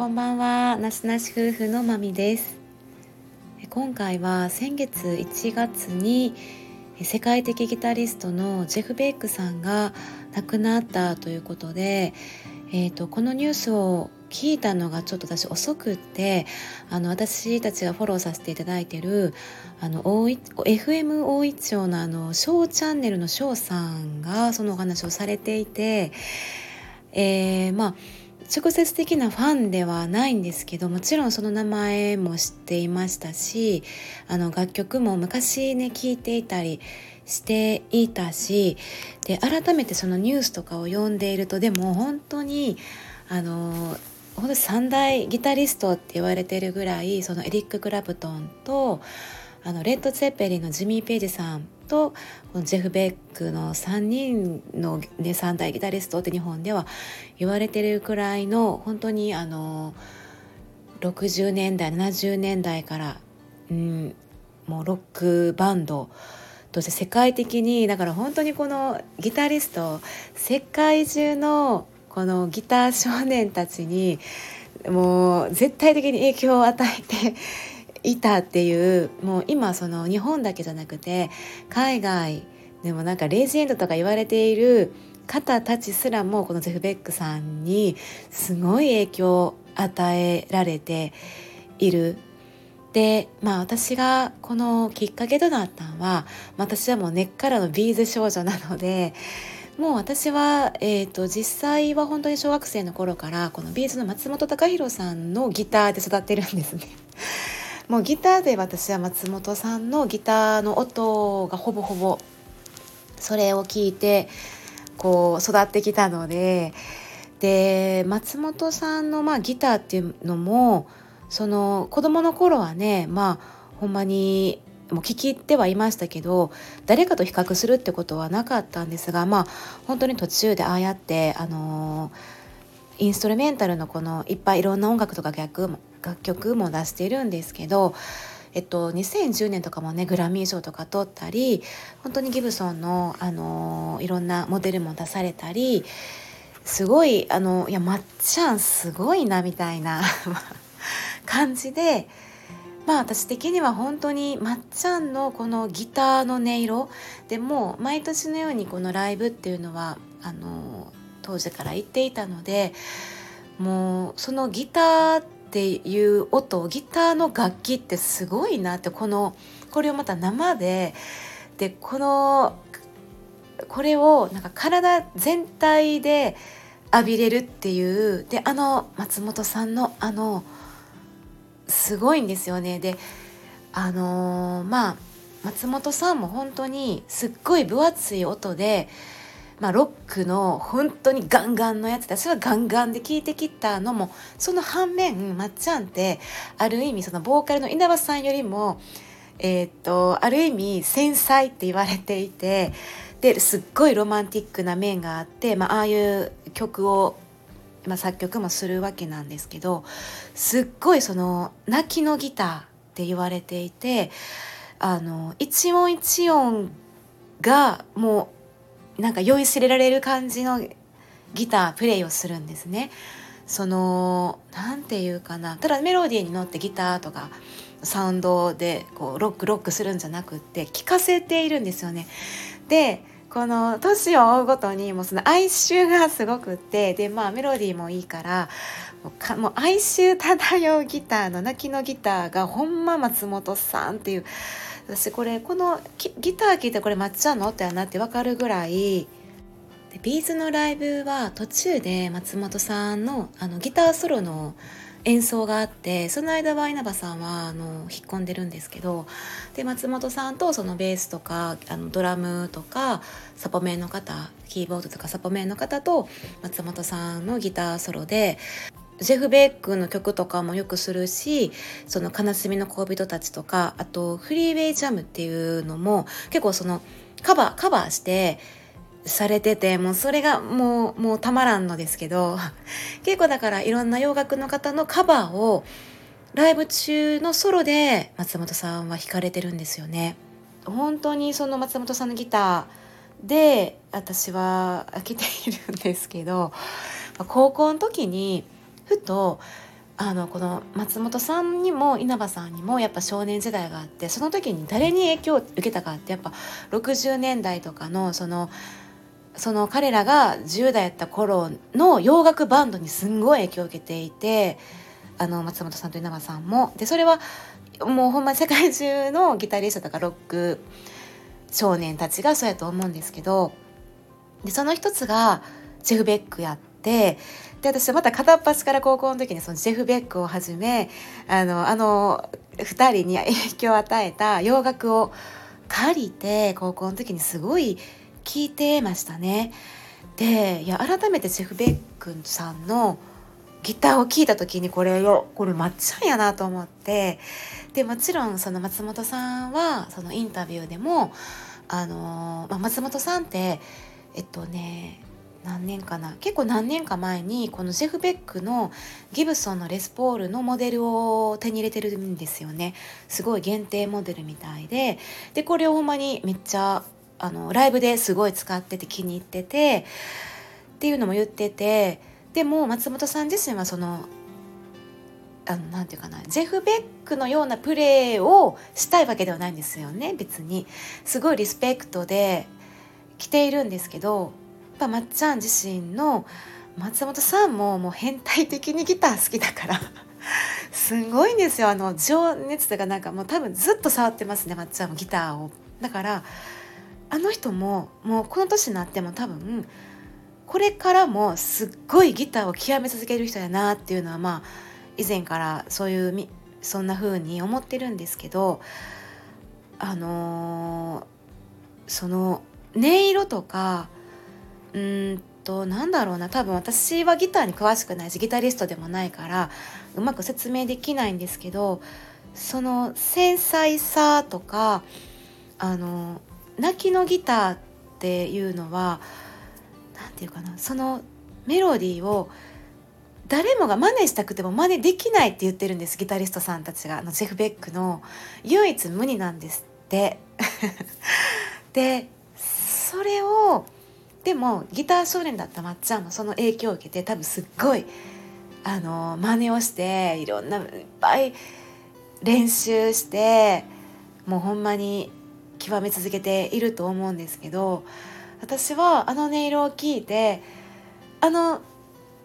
こんばんは。なしなし夫婦のまみです。今回は先月1月に世界的ギタリストのジェフ・ベイクさんが亡くなったということで、えーと、このニュースを聞いたのがちょっと私遅くってあの私たちがフォローさせていただいてるあの FM 大一町のあのショーチャンネルのショーさんがそのお話をされていて、えー、まあ直接的なファンではないんですけどもちろんその名前も知っていましたしあの楽曲も昔ね聴いていたりしていたしで改めてそのニュースとかを読んでいるとでも本当にあの本当三大ギタリストって言われてるぐらいそのエリック・クラプトンとあのレッド・ツェッペリンのジミー・ペイジさんとジェフ・ベックの3人の、ね、3大ギタリストって日本では言われてるくらいの本当にあの60年代70年代から、うん、もうロックバンドとして世界的にだから本当にこのギタリスト世界中のこのギター少年たちにもう絶対的に影響を与えていたっていうもう今その日本だけじゃなくて海外でもなんかレジェンドとか言われている方たちすらもこのジェフ・ベックさんにすごい影響を与えられている。でまあ私がこのきっかけとなったのは私はもう根っからの B'z 少女なのでもう私は、えーと、実際は本当に小学生の頃からこの B'z の松本孝弘さんのギターで育ってるんですね。もうギターで私は松本さんのギターの音がほぼほぼそれを聞いてこう育ってきたのでで松本さんのまあギターっていうのもその子供の頃はねまあほんまにもう聞き入ってはいましたけど誰かと比較するってことはなかったんですがまあ本当に途中でああやってあのインストルメンタルのこのいっぱいいろんな音楽とか逆楽曲も出してるんですけど、えっと、2010年とかもねグラミー賞とか取ったり本当にギブソンの、あのいろんなモデルも出されたりすごいあのいやまっちゃんすごいなみたいな 感じで。まあ私的には本当にまっちゃんのこのギターの音色でも毎年のようにこのライブっていうのはあの当時から言っていたのでもうそのギターってていう音ギターの楽器ってすごいなってこのこれをまた生ででこのこれをなんか体全体で浴びれるっていうであの松本さんのあのすごいんですよね。であのー、まあ松本さんも本当にすっごい分厚い音でまあ、ロックの本当にガンガンのやつ私はガンガンで聴いてきたのもその反面まっちゃんってある意味そのボーカルの稲葉さんよりも、えー、っとある意味繊細って言われていてですっごいロマンティックな面があって、まあ、ああいう曲を、まあ、作曲もするわけなんですけどすっごいその泣きのギターって言われていてあの一音一音がもうなんか酔いしれられる感じのギタープレイをするんですね。その何て言うかなただメロディーに乗ってギターとかサウンドでこうロックロックするんじゃなくって聴かせているんですよね。でこの年を追うごとにもうその哀愁がすごくってでまあメロディーもいいからもうかもう哀愁漂うギターの泣きのギターがほんま松本さんっていう私これこのギター聴いてこれまっちゃんの？ってなって分かるぐらい。でビーズのライブは途中で松本さんのあのギターソロの演奏があってその間は稲葉さんはあの引っ込んでるんですけど。で松本さんとそのベースとかあのドラムとかサポメンの方キーボードとかサポメンの方と松本さんのギターソロで。ジェフ・ベックの曲とかもよくするしその「悲しみの恋人たち」とかあと「フリーウェイ・ジャム」っていうのも結構そのカバーカバーしてされててもうそれがもうもうたまらんのですけど 結構だからいろんな洋楽の方のカバーをライブ中のソロで松本さんは弾かれてるんですよね。本当にその松本さんのギターで私は開けているんですけど高校の時にふとあのこの松本さんにも稲葉さんにもやっぱ少年時代があってその時に誰に影響を受けたかってやっぱ60年代とかのそのその彼らが10代やった頃の洋楽バンドにすんごい影響を受けていてあの松本さんと稲葉さんも。でそれはもうほんま世界中のギタリストとかロック少年たちがそうやと思うんですけどでその一つがジェフ・ベックやってで私はまた片っ端から高校の時にそのジェフ・ベックをはじめあのあの2人に影響を与えた洋楽を借りて高校の時にすごい聴いてましたね。でいや改めてジェフ・ベックさんのギターを聴いた時にこれよこれまっちゃんやなと思ってでもちろんその松本さんはそのインタビューでもあの、まあ、松本さんってえっとね何年かな？結構何年か前にこのジェフ・ベックのギブソンのレスポールのモデルを手に入れてるんですよね。すごい限定モデルみたいで。でこれをほんまにめっちゃあのライブですごい使ってて気に入っててっていうのも言ってて。でも松本さん自身はそのあのなていうかな？ジェフ・ベックのようなプレーをしたいわけではないんですよね別に。すごいリスペクトで来ているんですけどぱまっちゃん自身の松本さんももう変態的にギター好きだから すごいんですよ。あの情熱とかなんかもう多分ずっと触ってますねまっちゃんもギターを。だからあの人ももうこの年になっても多分これからもすっごいギターを極め続ける人やなっていうのはまあ以前からそういうそんな風に思ってるんですけどあのー、その音色とかうんとなんだろうな多分私はギターに詳しくないしギタリストでもないからうまく説明できないんですけどその繊細さとかあの泣きのギターっていうのは何て言うかなそのメロディーを誰もが真似したくても真似できないって言ってるんですギタリストさんたちがあのジェフ・ベックの唯一無二なんですって。でそれをでもギター少年だったまっちゃんもその影響を受けて多分すっごいあの真似をしていろんないっぱい練習してもうほんまに極め続けていると思うんですけど私はあの音色を聞いてあの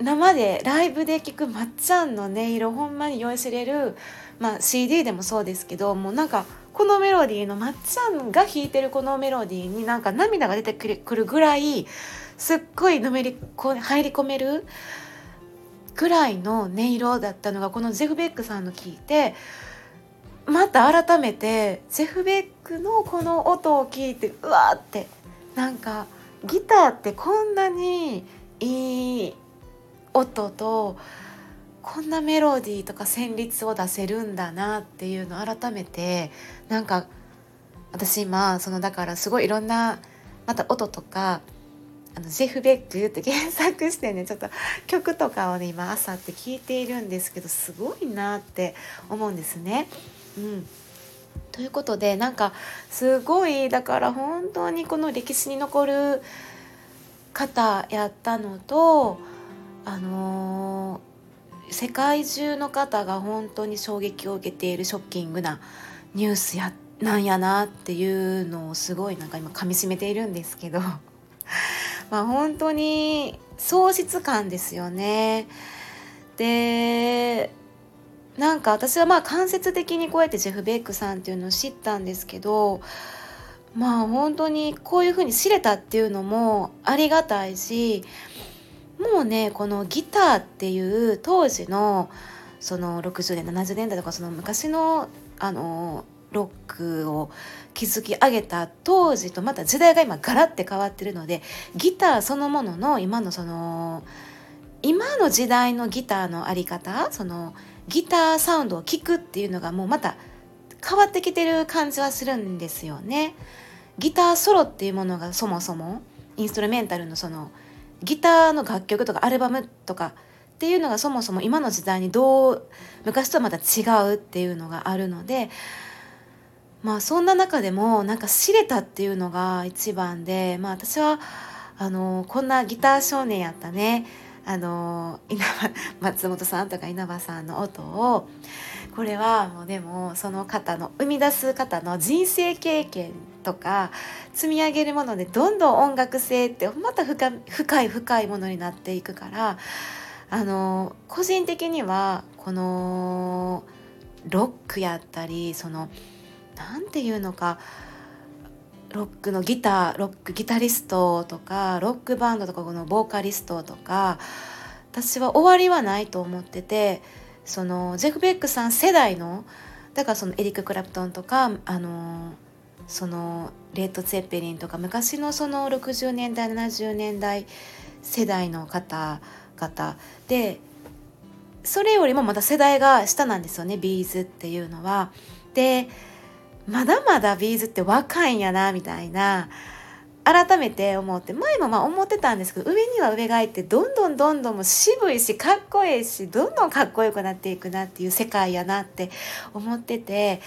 生でライブで聴くまっちゃんの音色ほんまに酔いしれる、まあ、CD でもそうですけどもうなんかこのメロディーのまっちゃんが弾いてるこのメロディーになんか涙が出てくるぐらいすっごいのめりこ入り込めるぐらいの音色だったのがこのジェフ・ベックさんの聞いてまた改めてジェフ・ベックのこの音を聞いてうわーってなんかギターってこんなにいい音とこんなメロディーとか旋律を出せるんだなっていうのを改めてなんか私今そのだからすごいいろんなまた音とかあのジェフ・ベックって検索してねちょっと曲とかをね今朝って聞いているんですけどすごいなって思うんですね。うん、ということでなんかすごいだから本当にこの歴史に残る方やったのとあの世界中の方が本当に衝撃を受けているショッキングなニュースやなんやなっていうのをすごいなんか今かみしめているんですけど まあ本当に喪失感ですよね。でなんか私はまあ間接的にこうやってジェフ・ベックさんっていうのを知ったんですけどまあ本当にこういうふうに知れたっていうのもありがたいしもうねこのギターっていう当時のその60年70年代とかその昔のあのロックを築き上げた当時とまた時代が今ガラッて変わってるのでギターそのものの今のその今の時代のギターの在り方そのギターサウンドを聴くっていうのがもうまた変わってきてる感じはするんですよね。ギターソロっていうものがそもそもインストルメンタルのそのギターの楽曲とかアルバムとかっていうのがそもそも今の時代にどう昔とはまた違うっていうのがあるのでまあそんな中でもなんか知れたっていうのが一番でまあ私はあのこんなギター少年やったねあの稲葉松本さんとか稲葉さんの音をこれはもうでもその方の生み出す方の人生経験とか積み上げるものでどんどん音楽性ってまた深い深いものになっていくからあの個人的にはこのロックやったりその何て言うのかロックのギターロックギタリストとかロックバンドとかこのボーカリストとか私は終わりはないと思っててそのジェフ・ベックさん世代のだからそのエリック・クラプトンとかあのそのレッド・ツェッペリンとか昔のその60年代70年代世代の方々でそれよりもまた世代が下なんですよねビーズっていうのは。でまだまだ B'z って若いんやなみたいな改めて思って前もまあ思ってたんですけど上には上がいてどんどんどんどんも渋いしかっこいいしどんどんかっこよくなっていくなっていう世界やなって思ってて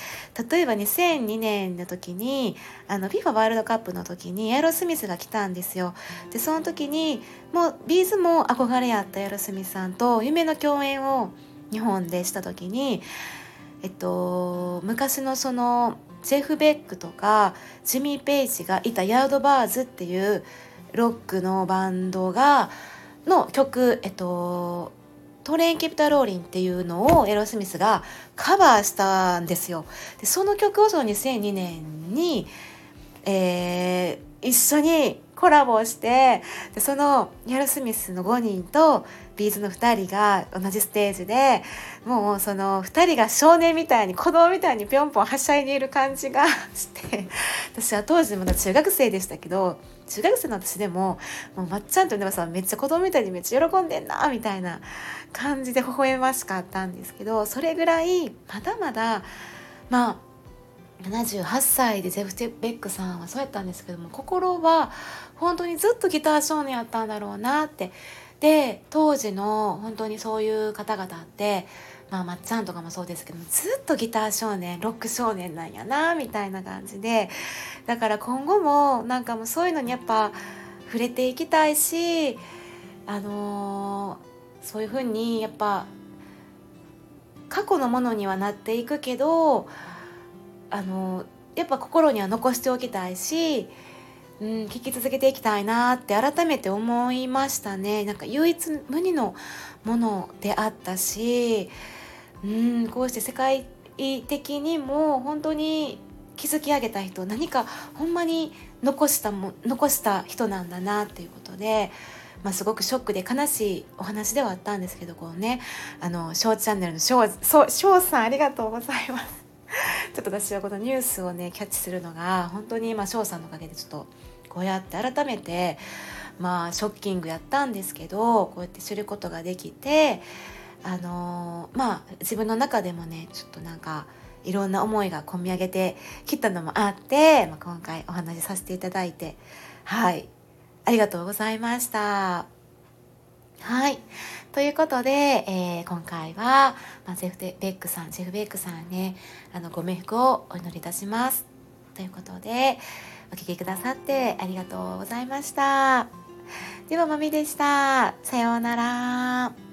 例えば2002年の時にあの FIFA ワールドカップの時にエアロスミスが来たんですよ。でその時にもう B'z も憧れあったエアロスミスさんと夢の共演を日本でした時にえっと昔のそのジェフ・ベックとかジミー・ペイジがいたヤードバーズっていうロックのバンドがの曲、えっと、トレイン・キプタ・ローリンっていうのをエロスミスがカバーしたんですよ。でその曲をその2002年に、えー、一緒にコラボをしてでそのヤルスミスの5人とビーズの2人が同じステージでもうその2人が少年みたいに子供みたいにぴょんぴょんはしゃいでいる感じが して私は当時まだ中学生でしたけど中学生の私でももうまっちゃんと稲葉さんめっちゃ子供みたいにめっちゃ喜んでんなみたいな感じで微笑ましかったんですけどそれぐらいまだまだまあ78歳でゼフ・ベックさんはそうやったんですけども心は本当にずっとギター少年やったんだろうなって。で当時の本当にそういう方々ってまあまっちゃんとかもそうですけどもずっとギター少年ロック少年なんやなみたいな感じで。だから今後もなんかもうそういうのにやっぱ触れていきたいしあのー、そういうふうにやっぱ過去のものにはなっていくけどあのやっぱ心には残しておきたいし、うん、聞き続けていきたいなって改めて思いましたねなんか唯一無二のものであったし、うん、こうして世界的にも本当に築き上げた人何かほんまに残したも残した人なんだなっていうことで。まあ、すごくショックで悲しいお話ではあったんですけどこうねあのショーチャンネルのショーショーさんありがとうございます ちょっと私はこのニュースをねキャッチするのが本当にまあ翔さんのおかげでちょっとこうやって改めてまあショッキングやったんですけどこうやって知ることができてあのー、まあ自分の中でもねちょっとなんかいろんな思いが込み上げてきたのもあって、まあ、今回お話しさせていただいてはいありがとうございました。はい。ということで、えー、今回は、まあ、ゼフ・ベックさん、ジェフ・ベックさんね、あの、ご冥福をお祈りいたします。ということで、お聴きくださってありがとうございました。では、まみでした。さようなら。